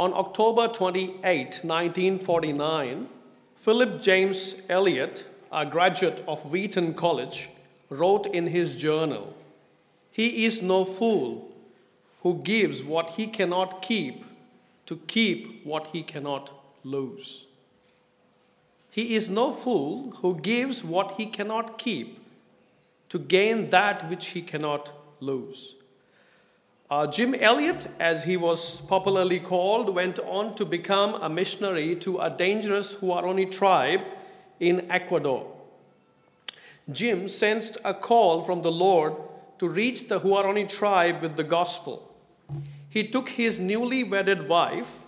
On October 28, 1949, Philip James Elliot, a graduate of Wheaton College, wrote in his journal He is no fool who gives what he cannot keep to keep what he cannot lose. He is no fool who gives what he cannot keep to gain that which he cannot lose. Uh, Jim Elliot, as he was popularly called, went on to become a missionary to a dangerous Huaorani tribe in Ecuador. Jim sensed a call from the Lord to reach the Huaorani tribe with the gospel. He took his newly wedded wife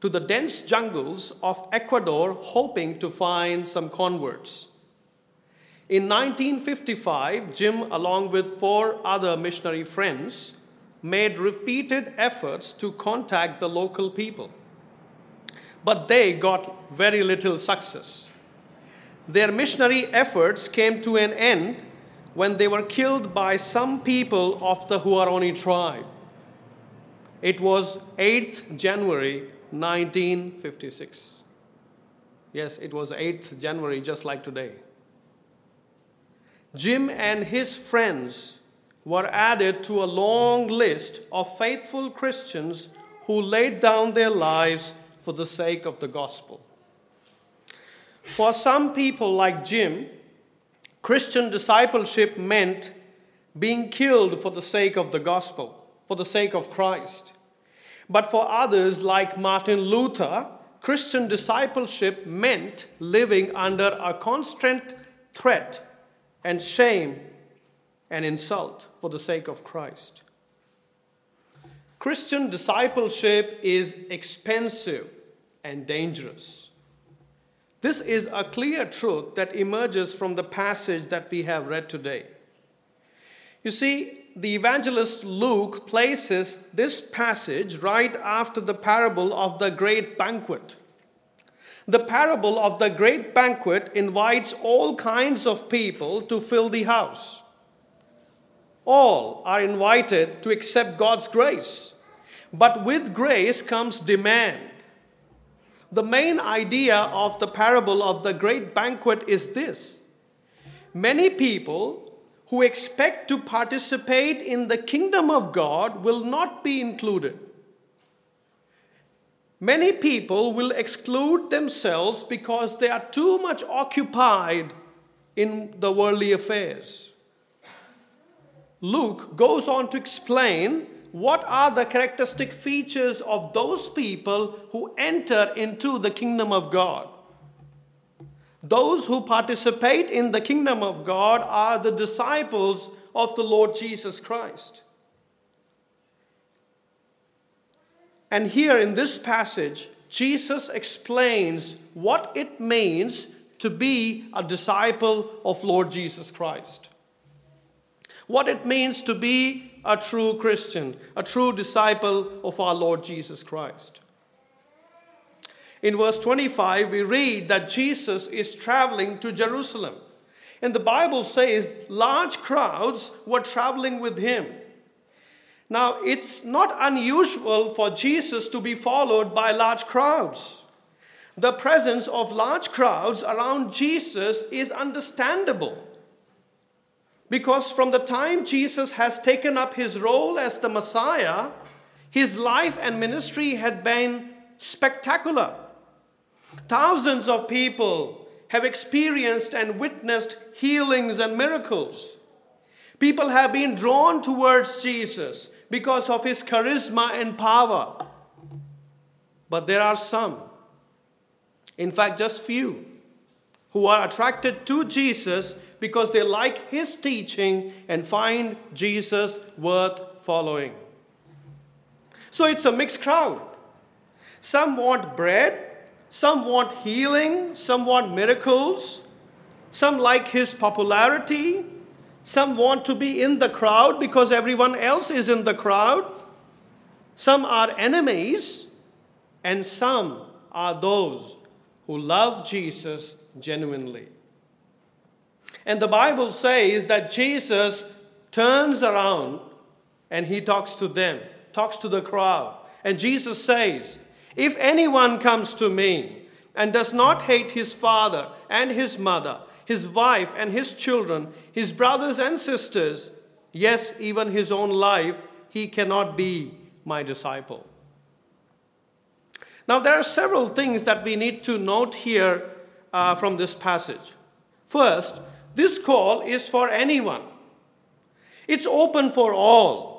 to the dense jungles of Ecuador, hoping to find some converts. In 1955, Jim, along with four other missionary friends, made repeated efforts to contact the local people. But they got very little success. Their missionary efforts came to an end when they were killed by some people of the Huaorani tribe. It was 8th January 1956. Yes, it was 8th January, just like today. Jim and his friends were added to a long list of faithful Christians who laid down their lives for the sake of the gospel. For some people like Jim, Christian discipleship meant being killed for the sake of the gospel, for the sake of Christ. But for others like Martin Luther, Christian discipleship meant living under a constant threat and shame and insult for the sake of Christ. Christian discipleship is expensive and dangerous. This is a clear truth that emerges from the passage that we have read today. You see, the evangelist Luke places this passage right after the parable of the great banquet. The parable of the great banquet invites all kinds of people to fill the house. All are invited to accept God's grace. But with grace comes demand. The main idea of the parable of the great banquet is this many people who expect to participate in the kingdom of God will not be included. Many people will exclude themselves because they are too much occupied in the worldly affairs. Luke goes on to explain what are the characteristic features of those people who enter into the kingdom of God. Those who participate in the kingdom of God are the disciples of the Lord Jesus Christ. And here in this passage, Jesus explains what it means to be a disciple of Lord Jesus Christ what it means to be a true Christian, a true disciple of our Lord Jesus Christ. In verse 25, we read that Jesus is traveling to Jerusalem. And the Bible says large crowds were traveling with him. Now, it's not unusual for Jesus to be followed by large crowds. The presence of large crowds around Jesus is understandable. Because from the time Jesus has taken up his role as the Messiah, his life and ministry had been spectacular. Thousands of people have experienced and witnessed healings and miracles. People have been drawn towards Jesus because of his charisma and power. But there are some, in fact, just few, who are attracted to Jesus because they like his teaching and find Jesus worth following. So it's a mixed crowd. Some want bread, some want healing, some want miracles, some like his popularity, some want to be in the crowd because everyone else is in the crowd. Some are enemies, and some are those who love Jesus genuinely. And the Bible says that Jesus turns around and he talks to them, talks to the crowd. And Jesus says, If anyone comes to me and does not hate his father and his mother, his wife and his children, his brothers and sisters, yes, even his own life, he cannot be my disciple. Now, there are several things that we need to note here uh, from this passage. First, this call is for anyone, it's open for all.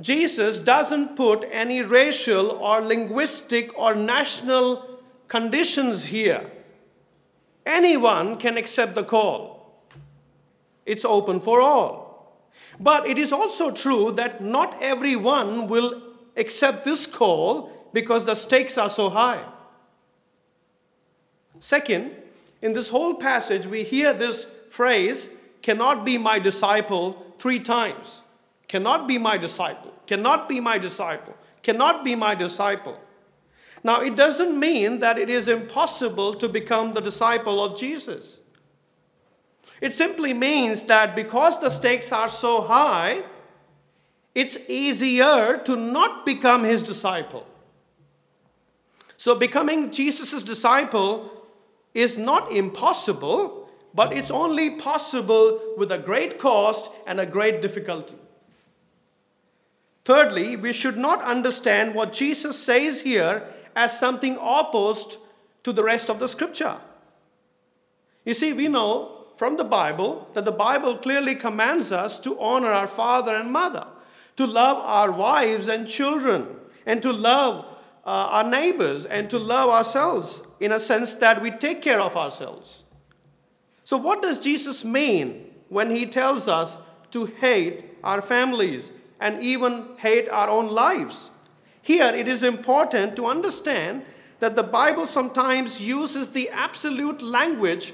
Jesus doesn't put any racial or linguistic or national conditions here. Anyone can accept the call. It's open for all. But it is also true that not everyone will accept this call because the stakes are so high. Second, in this whole passage, we hear this phrase, cannot be my disciple, three times. Cannot be my disciple, cannot be my disciple, cannot be my disciple. Now, it doesn't mean that it is impossible to become the disciple of Jesus. It simply means that because the stakes are so high, it's easier to not become his disciple. So, becoming Jesus' disciple is not impossible, but it's only possible with a great cost and a great difficulty. Thirdly, we should not understand what Jesus says here as something opposed to the rest of the scripture. You see, we know from the Bible that the Bible clearly commands us to honor our father and mother, to love our wives and children, and to love uh, our neighbors and to love ourselves in a sense that we take care of ourselves. So, what does Jesus mean when he tells us to hate our families and even hate our own lives? Here, it is important to understand that the Bible sometimes uses the absolute language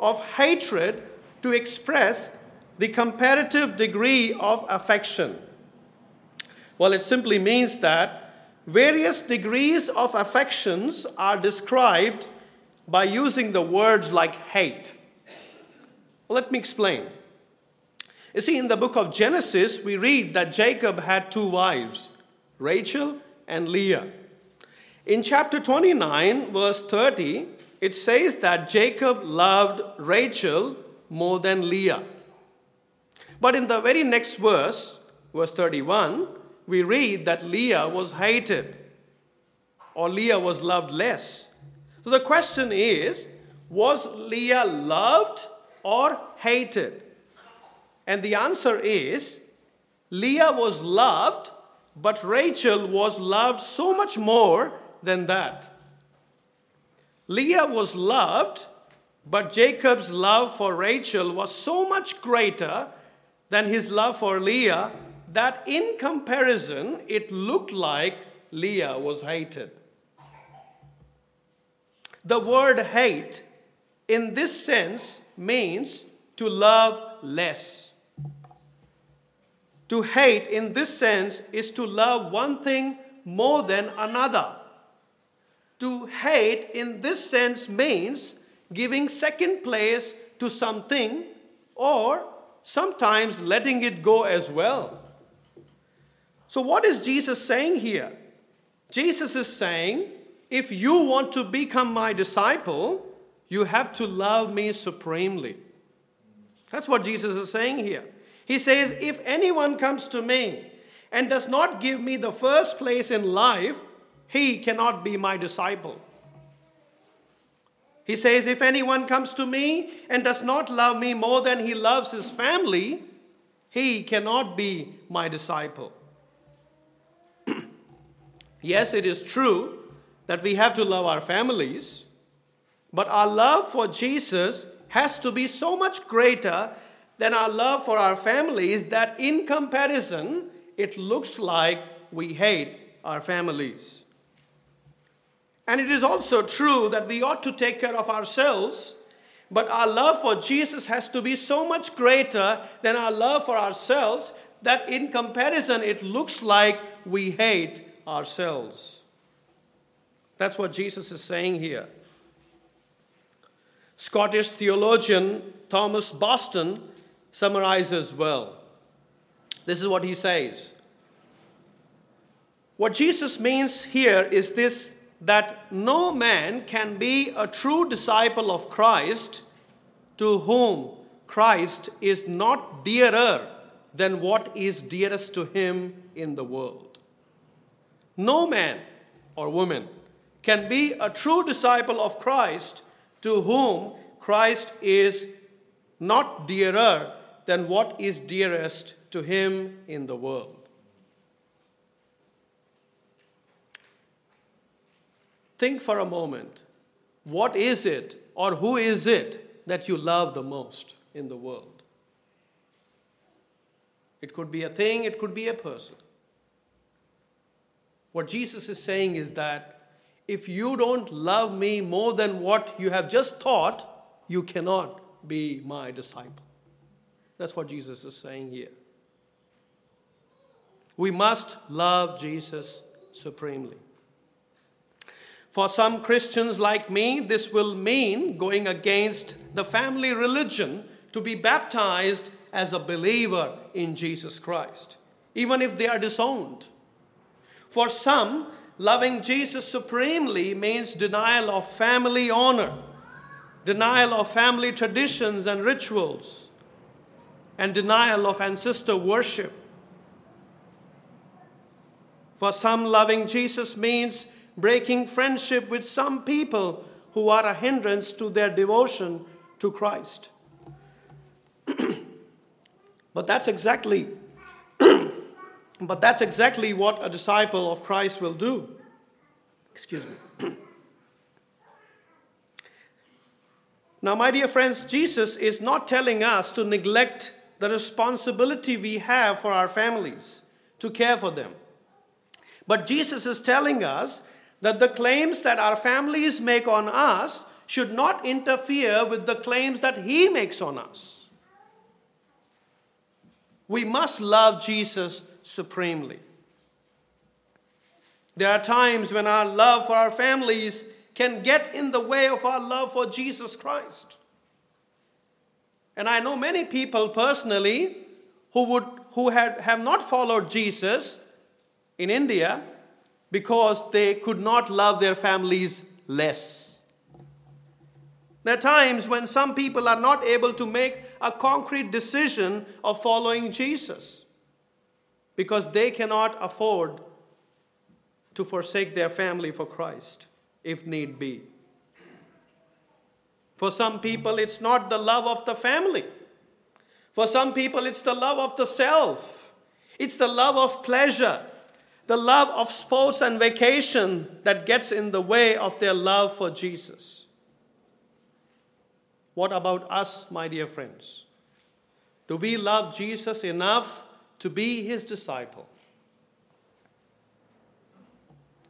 of hatred to express the comparative degree of affection. Well, it simply means that Various degrees of affections are described by using the words like hate. Let me explain. You see, in the book of Genesis, we read that Jacob had two wives, Rachel and Leah. In chapter 29, verse 30, it says that Jacob loved Rachel more than Leah. But in the very next verse, verse 31, we read that Leah was hated or Leah was loved less. So the question is was Leah loved or hated? And the answer is Leah was loved, but Rachel was loved so much more than that. Leah was loved, but Jacob's love for Rachel was so much greater than his love for Leah that in comparison, it looked like Leah was hated. The word hate in this sense means to love less. To hate in this sense is to love one thing more than another. To hate in this sense means giving second place to something or sometimes letting it go as well. So, what is Jesus saying here? Jesus is saying, if you want to become my disciple, you have to love me supremely. That's what Jesus is saying here. He says, if anyone comes to me and does not give me the first place in life, he cannot be my disciple. He says, If anyone comes to me and does not love me more than he loves his family, he cannot be my disciple. Yes, it is true that we have to love our families, but our love for Jesus has to be so much greater than our love for our families that in comparison, it looks like we hate our families. And it is also true that we ought to take care of ourselves, but our love for Jesus has to be so much greater than our love for ourselves that in comparison, it looks like we hate ourselves. That's what Jesus is saying here. Scottish theologian Thomas Boston summarizes well. This is what he says What Jesus means here is this that no man can be a true disciple of Christ to whom Christ is not dearer than what is dearest to him in the world. No man or woman can be a true disciple of Christ to whom Christ is not dearer than what is dearest to him in the world. Think for a moment what is it or who is it that you love the most in the world? It could be a thing, it could be a person. What Jesus is saying is that if you don't love me more than what you have just thought, you cannot be my disciple. That's what Jesus is saying here. We must love Jesus supremely. For some Christians like me, this will mean going against the family religion to be baptized as a believer in Jesus Christ, even if they are disowned. For some, loving Jesus supremely means denial of family honor, denial of family traditions and rituals, and denial of ancestor worship. For some, loving Jesus means breaking friendship with some people who are a hindrance to their devotion to Christ. but that's exactly but that's exactly what a disciple of Christ will do. Excuse me. now, my dear friends, Jesus is not telling us to neglect the responsibility we have for our families, to care for them. But Jesus is telling us that the claims that our families make on us should not interfere with the claims that He makes on us. We must love Jesus supremely. There are times when our love for our families can get in the way of our love for Jesus Christ. And I know many people personally who, would, who had, have not followed Jesus in India because they could not love their families less. There are times when some people are not able to make a concrete decision of following Jesus because they cannot afford to forsake their family for Christ if need be. For some people, it's not the love of the family. For some people, it's the love of the self. It's the love of pleasure the love of sports and vacation that gets in the way of their love for Jesus. What about us, my dear friends? Do we love Jesus enough to be his disciple?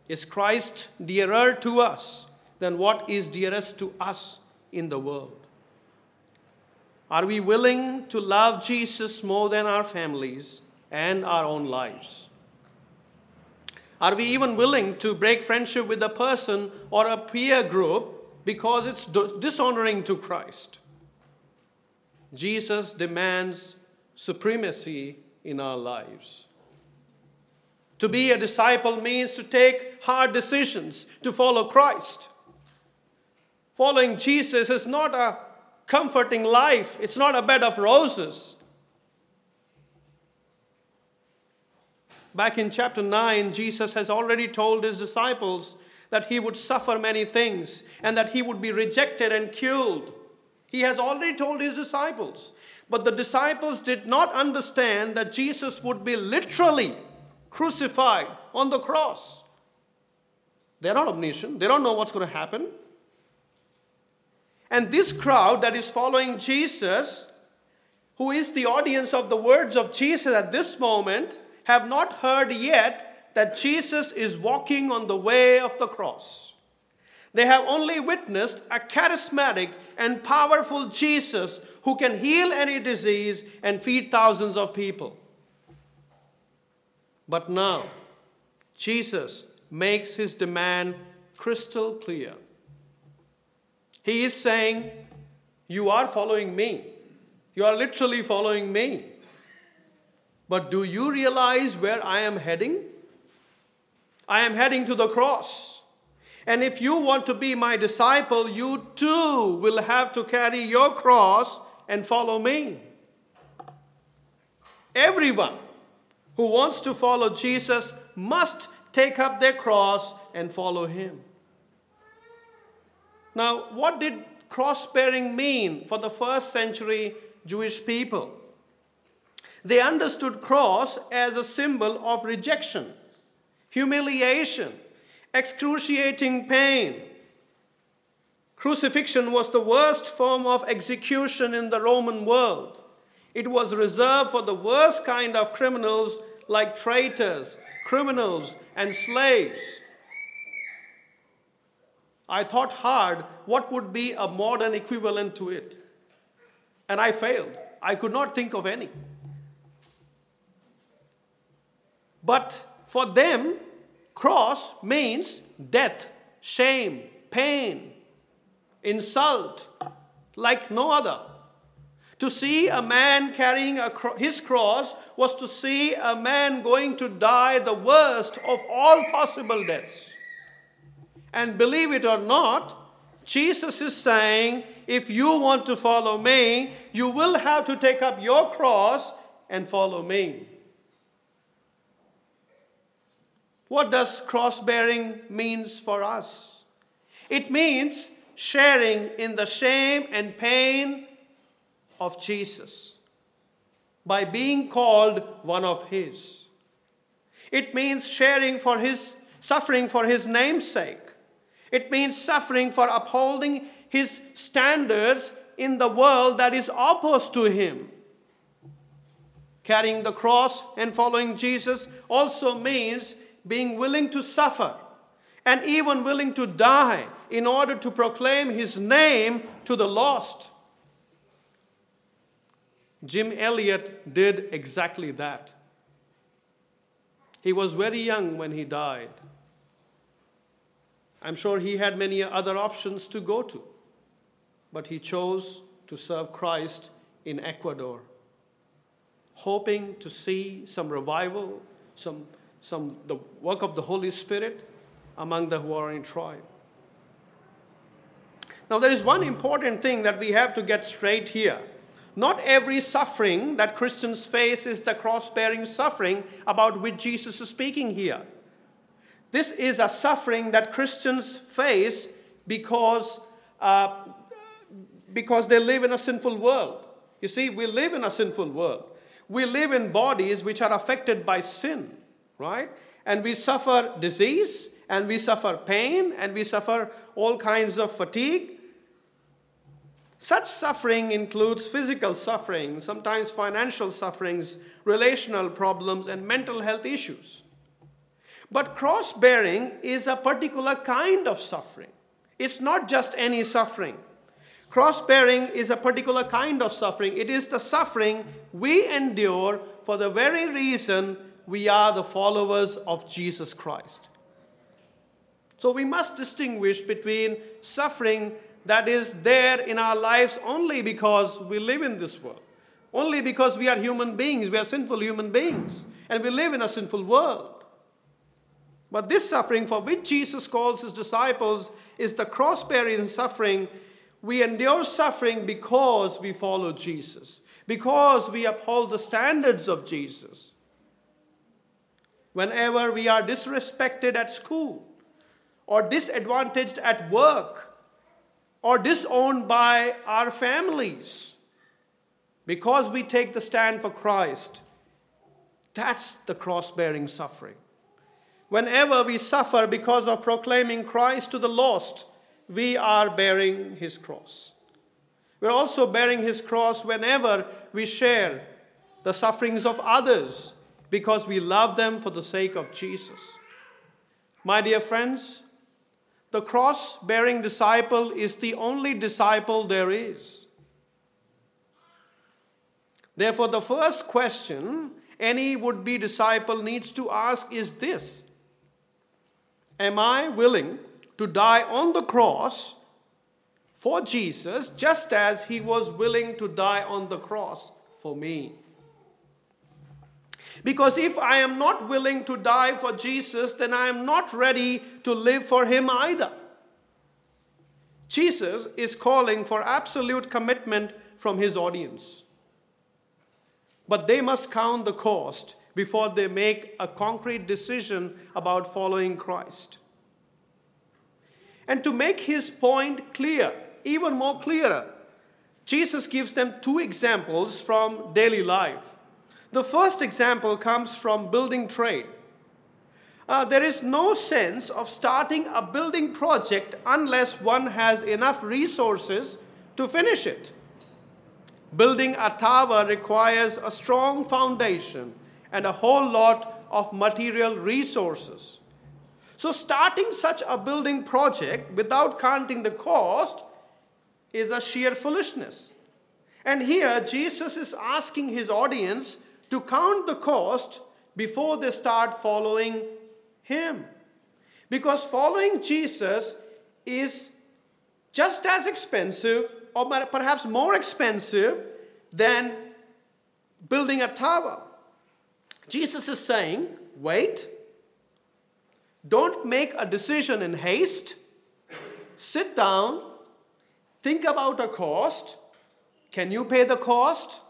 Is Christ dearer to us than what is dearest to us in the world? Are we willing to love Jesus more than our families and our own lives? Are we even willing to break friendship with a person or a peer group because it's dishonoring to Christ? Jesus demands supremacy in our lives. To be a disciple means to take hard decisions to follow Christ. Following Jesus is not a comforting life, it's not a bed of roses. Back in chapter 9, Jesus has already told his disciples that he would suffer many things and that he would be rejected and killed. He has already told his disciples. But the disciples did not understand that Jesus would be literally crucified on the cross. They're not omniscient, they don't know what's going to happen. And this crowd that is following Jesus, who is the audience of the words of Jesus at this moment, have not heard yet that Jesus is walking on the way of the cross. They have only witnessed a charismatic and powerful Jesus who can heal any disease and feed thousands of people. But now, Jesus makes his demand crystal clear. He is saying, You are following me. You are literally following me. But do you realize where I am heading? I am heading to the cross. And if you want to be my disciple, you too will have to carry your cross and follow me. Everyone who wants to follow Jesus must take up their cross and follow him. Now, what did cross bearing mean for the first century Jewish people? They understood cross as a symbol of rejection, humiliation, excruciating pain. Crucifixion was the worst form of execution in the Roman world. It was reserved for the worst kind of criminals like traitors, criminals, and slaves. I thought hard what would be a modern equivalent to it. And I failed. I could not think of any. But for them, cross means death, shame, pain, insult, like no other. To see a man carrying a cro- his cross was to see a man going to die the worst of all possible deaths. And believe it or not, Jesus is saying, if you want to follow me, you will have to take up your cross and follow me. What does cross bearing means for us? It means sharing in the shame and pain of Jesus by being called one of his. It means sharing for his suffering for his name's sake. It means suffering for upholding his standards in the world that is opposed to him. Carrying the cross and following Jesus also means being willing to suffer and even willing to die in order to proclaim his name to the lost. Jim Elliot did exactly that. He was very young when he died. I'm sure he had many other options to go to, but he chose to serve Christ in Ecuador, hoping to see some revival, some, some the work of the Holy Spirit among the Huaorani tribe. Now, there is one important thing that we have to get straight here. Not every suffering that Christians face is the cross bearing suffering about which Jesus is speaking here. This is a suffering that Christians face because, uh, because they live in a sinful world. You see, we live in a sinful world. We live in bodies which are affected by sin, right? And we suffer disease, and we suffer pain, and we suffer all kinds of fatigue, such suffering includes physical suffering, sometimes financial sufferings, relational problems, and mental health issues. But cross bearing is a particular kind of suffering. It's not just any suffering. Cross bearing is a particular kind of suffering. It is the suffering we endure for the very reason we are the followers of Jesus Christ. So we must distinguish between suffering that is there in our lives only because we live in this world. Only because we are human beings, we are sinful human beings, and we live in a sinful world. But this suffering for which Jesus calls his disciples is the cross bearing suffering. We endure suffering because we follow Jesus, because we uphold the standards of Jesus. Whenever we are disrespected at school or disadvantaged at work, or disowned by our families because we take the stand for Christ. That's the cross bearing suffering. Whenever we suffer because of proclaiming Christ to the lost, we are bearing his cross. We're also bearing his cross whenever we share the sufferings of others because we love them for the sake of Jesus. My dear friends, the cross bearing disciple is the only disciple there is. Therefore, the first question any would be disciple needs to ask is this Am I willing to die on the cross for Jesus just as he was willing to die on the cross for me? Because if I am not willing to die for Jesus, then I am not ready to live for Him either. Jesus is calling for absolute commitment from His audience. But they must count the cost before they make a concrete decision about following Christ. And to make his point clear, even more clearer, Jesus gives them two examples from daily life. The first example comes from building trade. Uh, there is no sense of starting a building project unless one has enough resources to finish it. Building a tower requires a strong foundation and a whole lot of material resources. So, starting such a building project without counting the cost is a sheer foolishness. And here, Jesus is asking his audience to count the cost before they start following him. Because following Jesus is just as expensive, or perhaps more expensive, than building a tower. Jesus is saying, wait, don't make a decision in haste, sit down, think about a cost. Can you pay the cost?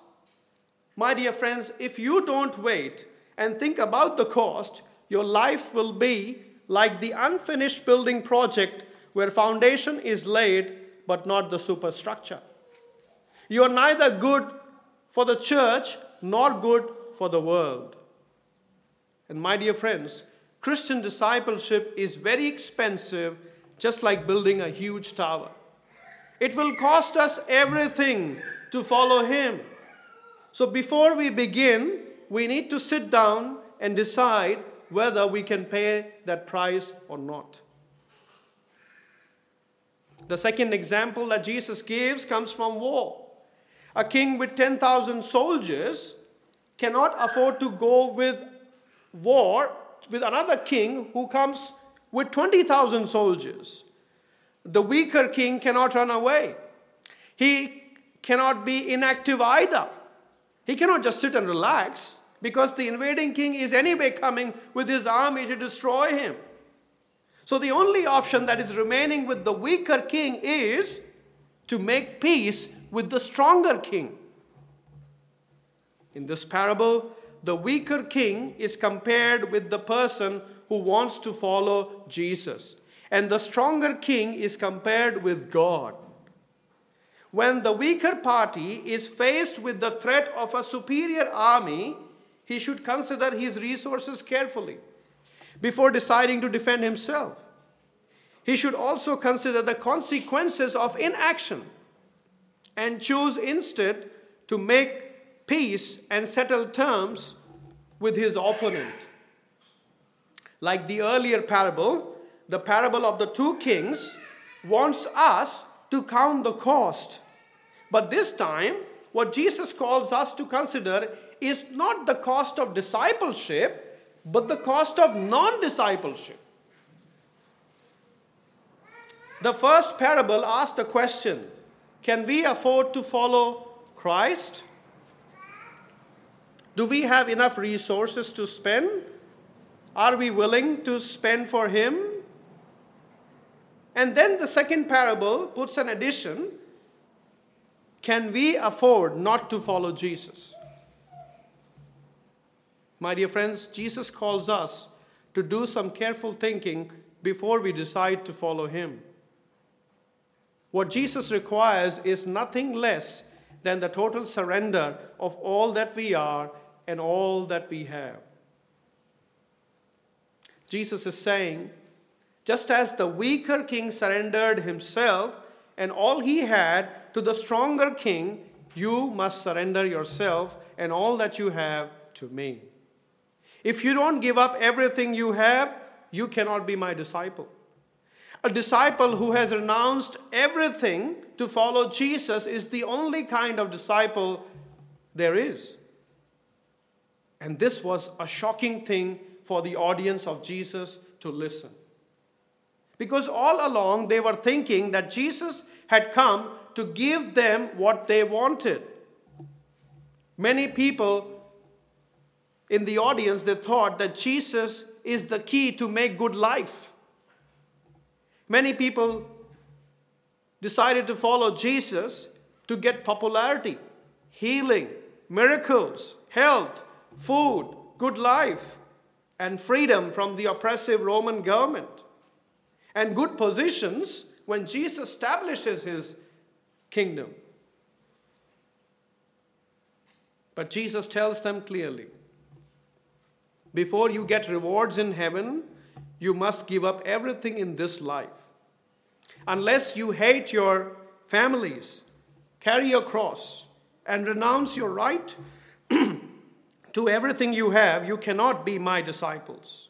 My dear friends, if you don't wait and think about the cost, your life will be like the unfinished building project where foundation is laid but not the superstructure. You are neither good for the church nor good for the world. And my dear friends, Christian discipleship is very expensive, just like building a huge tower. It will cost us everything to follow Him. So before we begin, we need to sit down and decide whether we can pay that price or not. The second example that Jesus gives comes from war. A king with 10,000 soldiers cannot afford to go with war with another king who comes with 20,000 soldiers. The weaker king cannot run away. He cannot be inactive either. He cannot just sit and relax because the invading king is anyway coming with his army to destroy him. So the only option that is remaining with the weaker king is to make peace with the stronger king. In this parable, the weaker king is compared with the person who wants to follow Jesus, and the stronger king is compared with God. When the weaker party is faced with the threat of a superior army, he should consider his resources carefully before deciding to defend himself. He should also consider the consequences of inaction and choose instead to make peace and settle terms with his opponent. Like the earlier parable, the parable of the two kings wants us to count the cost. But this time, what Jesus calls us to consider is not the cost of discipleship, but the cost of non discipleship. The first parable asked the question Can we afford to follow Christ? Do we have enough resources to spend? Are we willing to spend for Him? And then the second parable puts an addition Can we afford not to follow Jesus? My dear friends, Jesus calls us to do some careful thinking before we decide to follow Him. What Jesus requires is nothing less than the total surrender of all that we are and all that we have. Jesus is saying, just as the weaker king surrendered himself and all he had to the stronger king, you must surrender yourself and all that you have to me. If you don't give up everything you have, you cannot be my disciple. A disciple who has renounced everything to follow Jesus is the only kind of disciple there is. And this was a shocking thing for the audience of Jesus to listen. Because all along they were thinking that Jesus had come to give them what they wanted. Many people in the audience, they thought that Jesus is the key to make good life. Many people decided to follow Jesus to get popularity, healing, miracles, health, food, good life, and freedom from the oppressive Roman government, and good positions when Jesus establishes his kingdom. But Jesus tells them clearly before you get rewards in heaven, you must give up everything in this life. Unless you hate your families, carry your cross, and renounce your right to everything you have, you cannot be my disciples.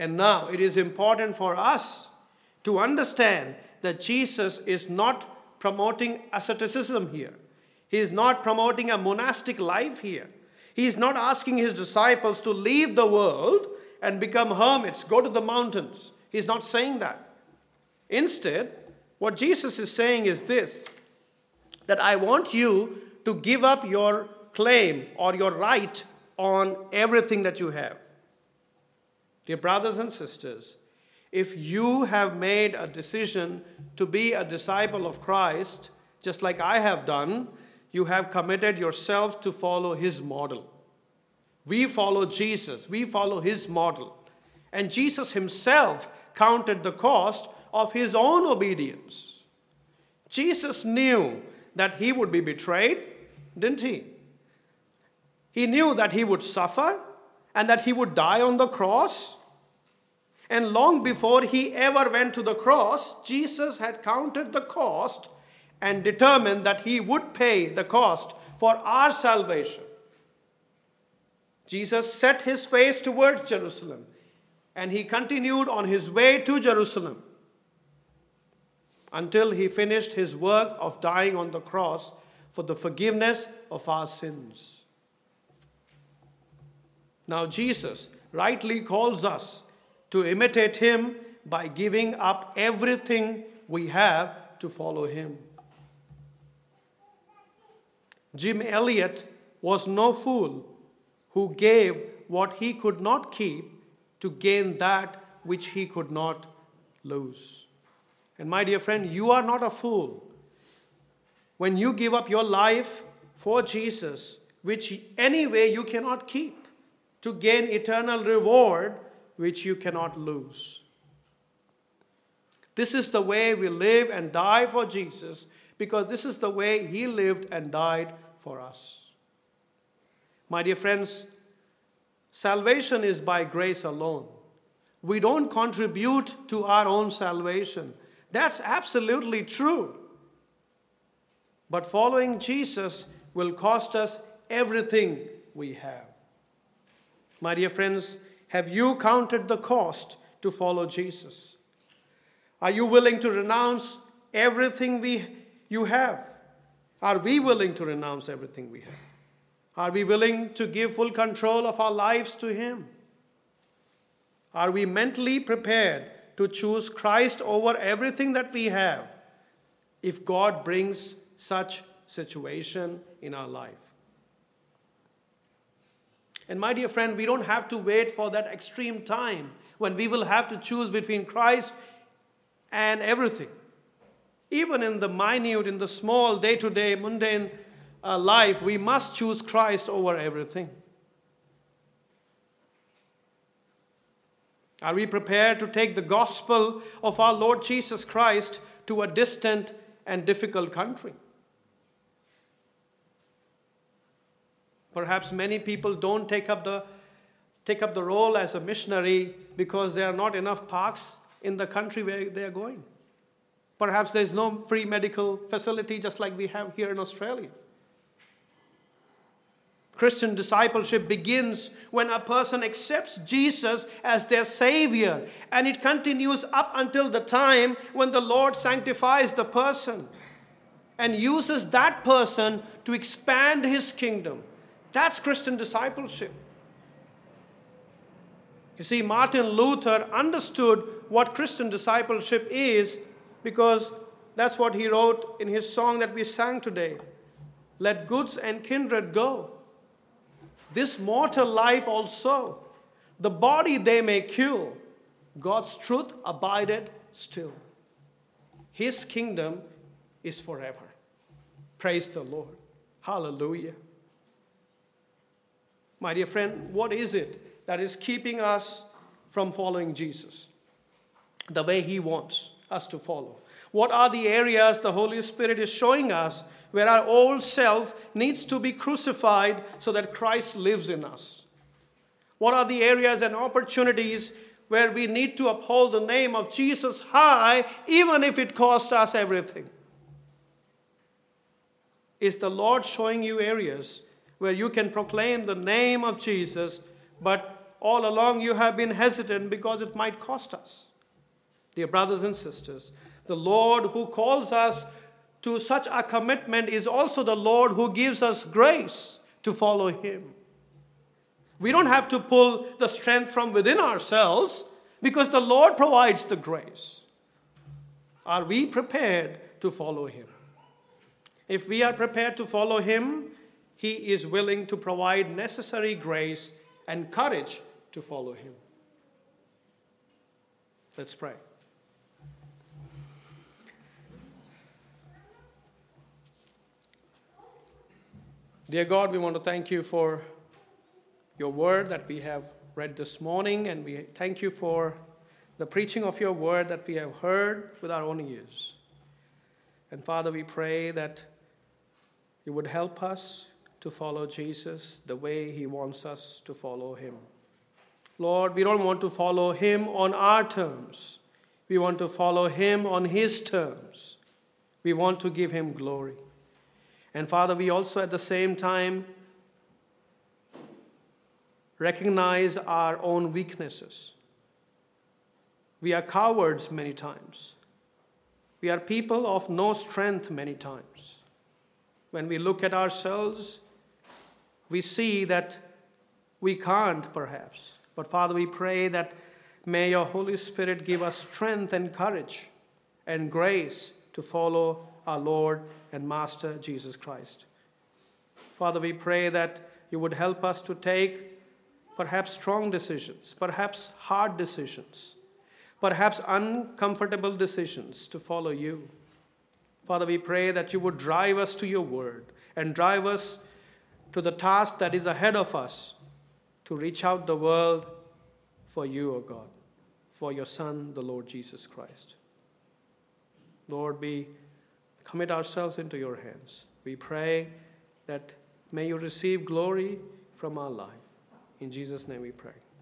And now it is important for us to understand that Jesus is not promoting asceticism here. He is not promoting a monastic life here. He is not asking his disciples to leave the world and become hermits, go to the mountains. He's not saying that. Instead, what Jesus is saying is this that I want you to give up your claim or your right on everything that you have. Dear brothers and sisters, if you have made a decision to be a disciple of Christ, just like I have done, you have committed yourself to follow his model. We follow Jesus, we follow his model. And Jesus himself counted the cost of his own obedience. Jesus knew that he would be betrayed, didn't he? He knew that he would suffer and that he would die on the cross. And long before he ever went to the cross, Jesus had counted the cost and determined that he would pay the cost for our salvation. Jesus set his face towards Jerusalem and he continued on his way to Jerusalem until he finished his work of dying on the cross for the forgiveness of our sins. Now, Jesus rightly calls us to imitate him by giving up everything we have to follow him. Jim Elliot was no fool who gave what he could not keep to gain that which he could not lose. And my dear friend, you are not a fool. When you give up your life for Jesus, which anyway you cannot keep, to gain eternal reward, which you cannot lose. This is the way we live and die for Jesus because this is the way he lived and died for us. My dear friends, salvation is by grace alone. We don't contribute to our own salvation. That's absolutely true. But following Jesus will cost us everything we have. My dear friends, have you counted the cost to follow Jesus? Are you willing to renounce everything we, you have? Are we willing to renounce everything we have? Are we willing to give full control of our lives to Him? Are we mentally prepared to choose Christ over everything that we have if God brings such situation in our life? And my dear friend, we don't have to wait for that extreme time when we will have to choose between Christ and everything. Even in the minute, in the small, day to day, mundane uh, life, we must choose Christ over everything. Are we prepared to take the gospel of our Lord Jesus Christ to a distant and difficult country? Perhaps many people don't take up the, take up the role as a missionary because there are not enough parks in the country where they are going. Perhaps there's no free medical facility just like we have here in Australia. Christian discipleship begins when a person accepts Jesus as their Savior, and it continues up until the time when the Lord sanctifies the person and uses that person to expand His kingdom. That's Christian discipleship. You see, Martin Luther understood what Christian discipleship is because that's what he wrote in his song that we sang today. Let goods and kindred go. this mortal life also. The body they may kill, God's truth abideth still. His kingdom is forever. Praise the Lord. Hallelujah. My dear friend, what is it that is keeping us from following Jesus the way He wants us to follow? What are the areas the Holy Spirit is showing us where our old self needs to be crucified so that Christ lives in us? What are the areas and opportunities where we need to uphold the name of Jesus high, even if it costs us everything? Is the Lord showing you areas where you can proclaim the name of Jesus, but all along you have been hesitant because it might cost us? Dear brothers and sisters, the Lord who calls us to such a commitment is also the Lord who gives us grace to follow Him. We don't have to pull the strength from within ourselves because the Lord provides the grace. Are we prepared to follow Him? If we are prepared to follow Him, He is willing to provide necessary grace and courage to follow Him. Let's pray. Dear God, we want to thank you for your word that we have read this morning, and we thank you for the preaching of your word that we have heard with our own ears. And Father, we pray that you would help us to follow Jesus the way he wants us to follow him. Lord, we don't want to follow him on our terms. We want to follow him on his terms. We want to give him glory. And Father, we also at the same time recognize our own weaknesses. We are cowards many times. We are people of no strength many times. When we look at ourselves, we see that we can't, perhaps. But Father, we pray that may your Holy Spirit give us strength and courage and grace to follow our Lord and Master Jesus Christ. Father, we pray that you would help us to take perhaps strong decisions, perhaps hard decisions, perhaps uncomfortable decisions to follow you. Father, we pray that you would drive us to your word and drive us to the task that is ahead of us to reach out the world for you, O oh God, for your Son, the Lord Jesus Christ. Lord, we commit ourselves into your hands. We pray that may you receive glory from our life. In Jesus' name we pray.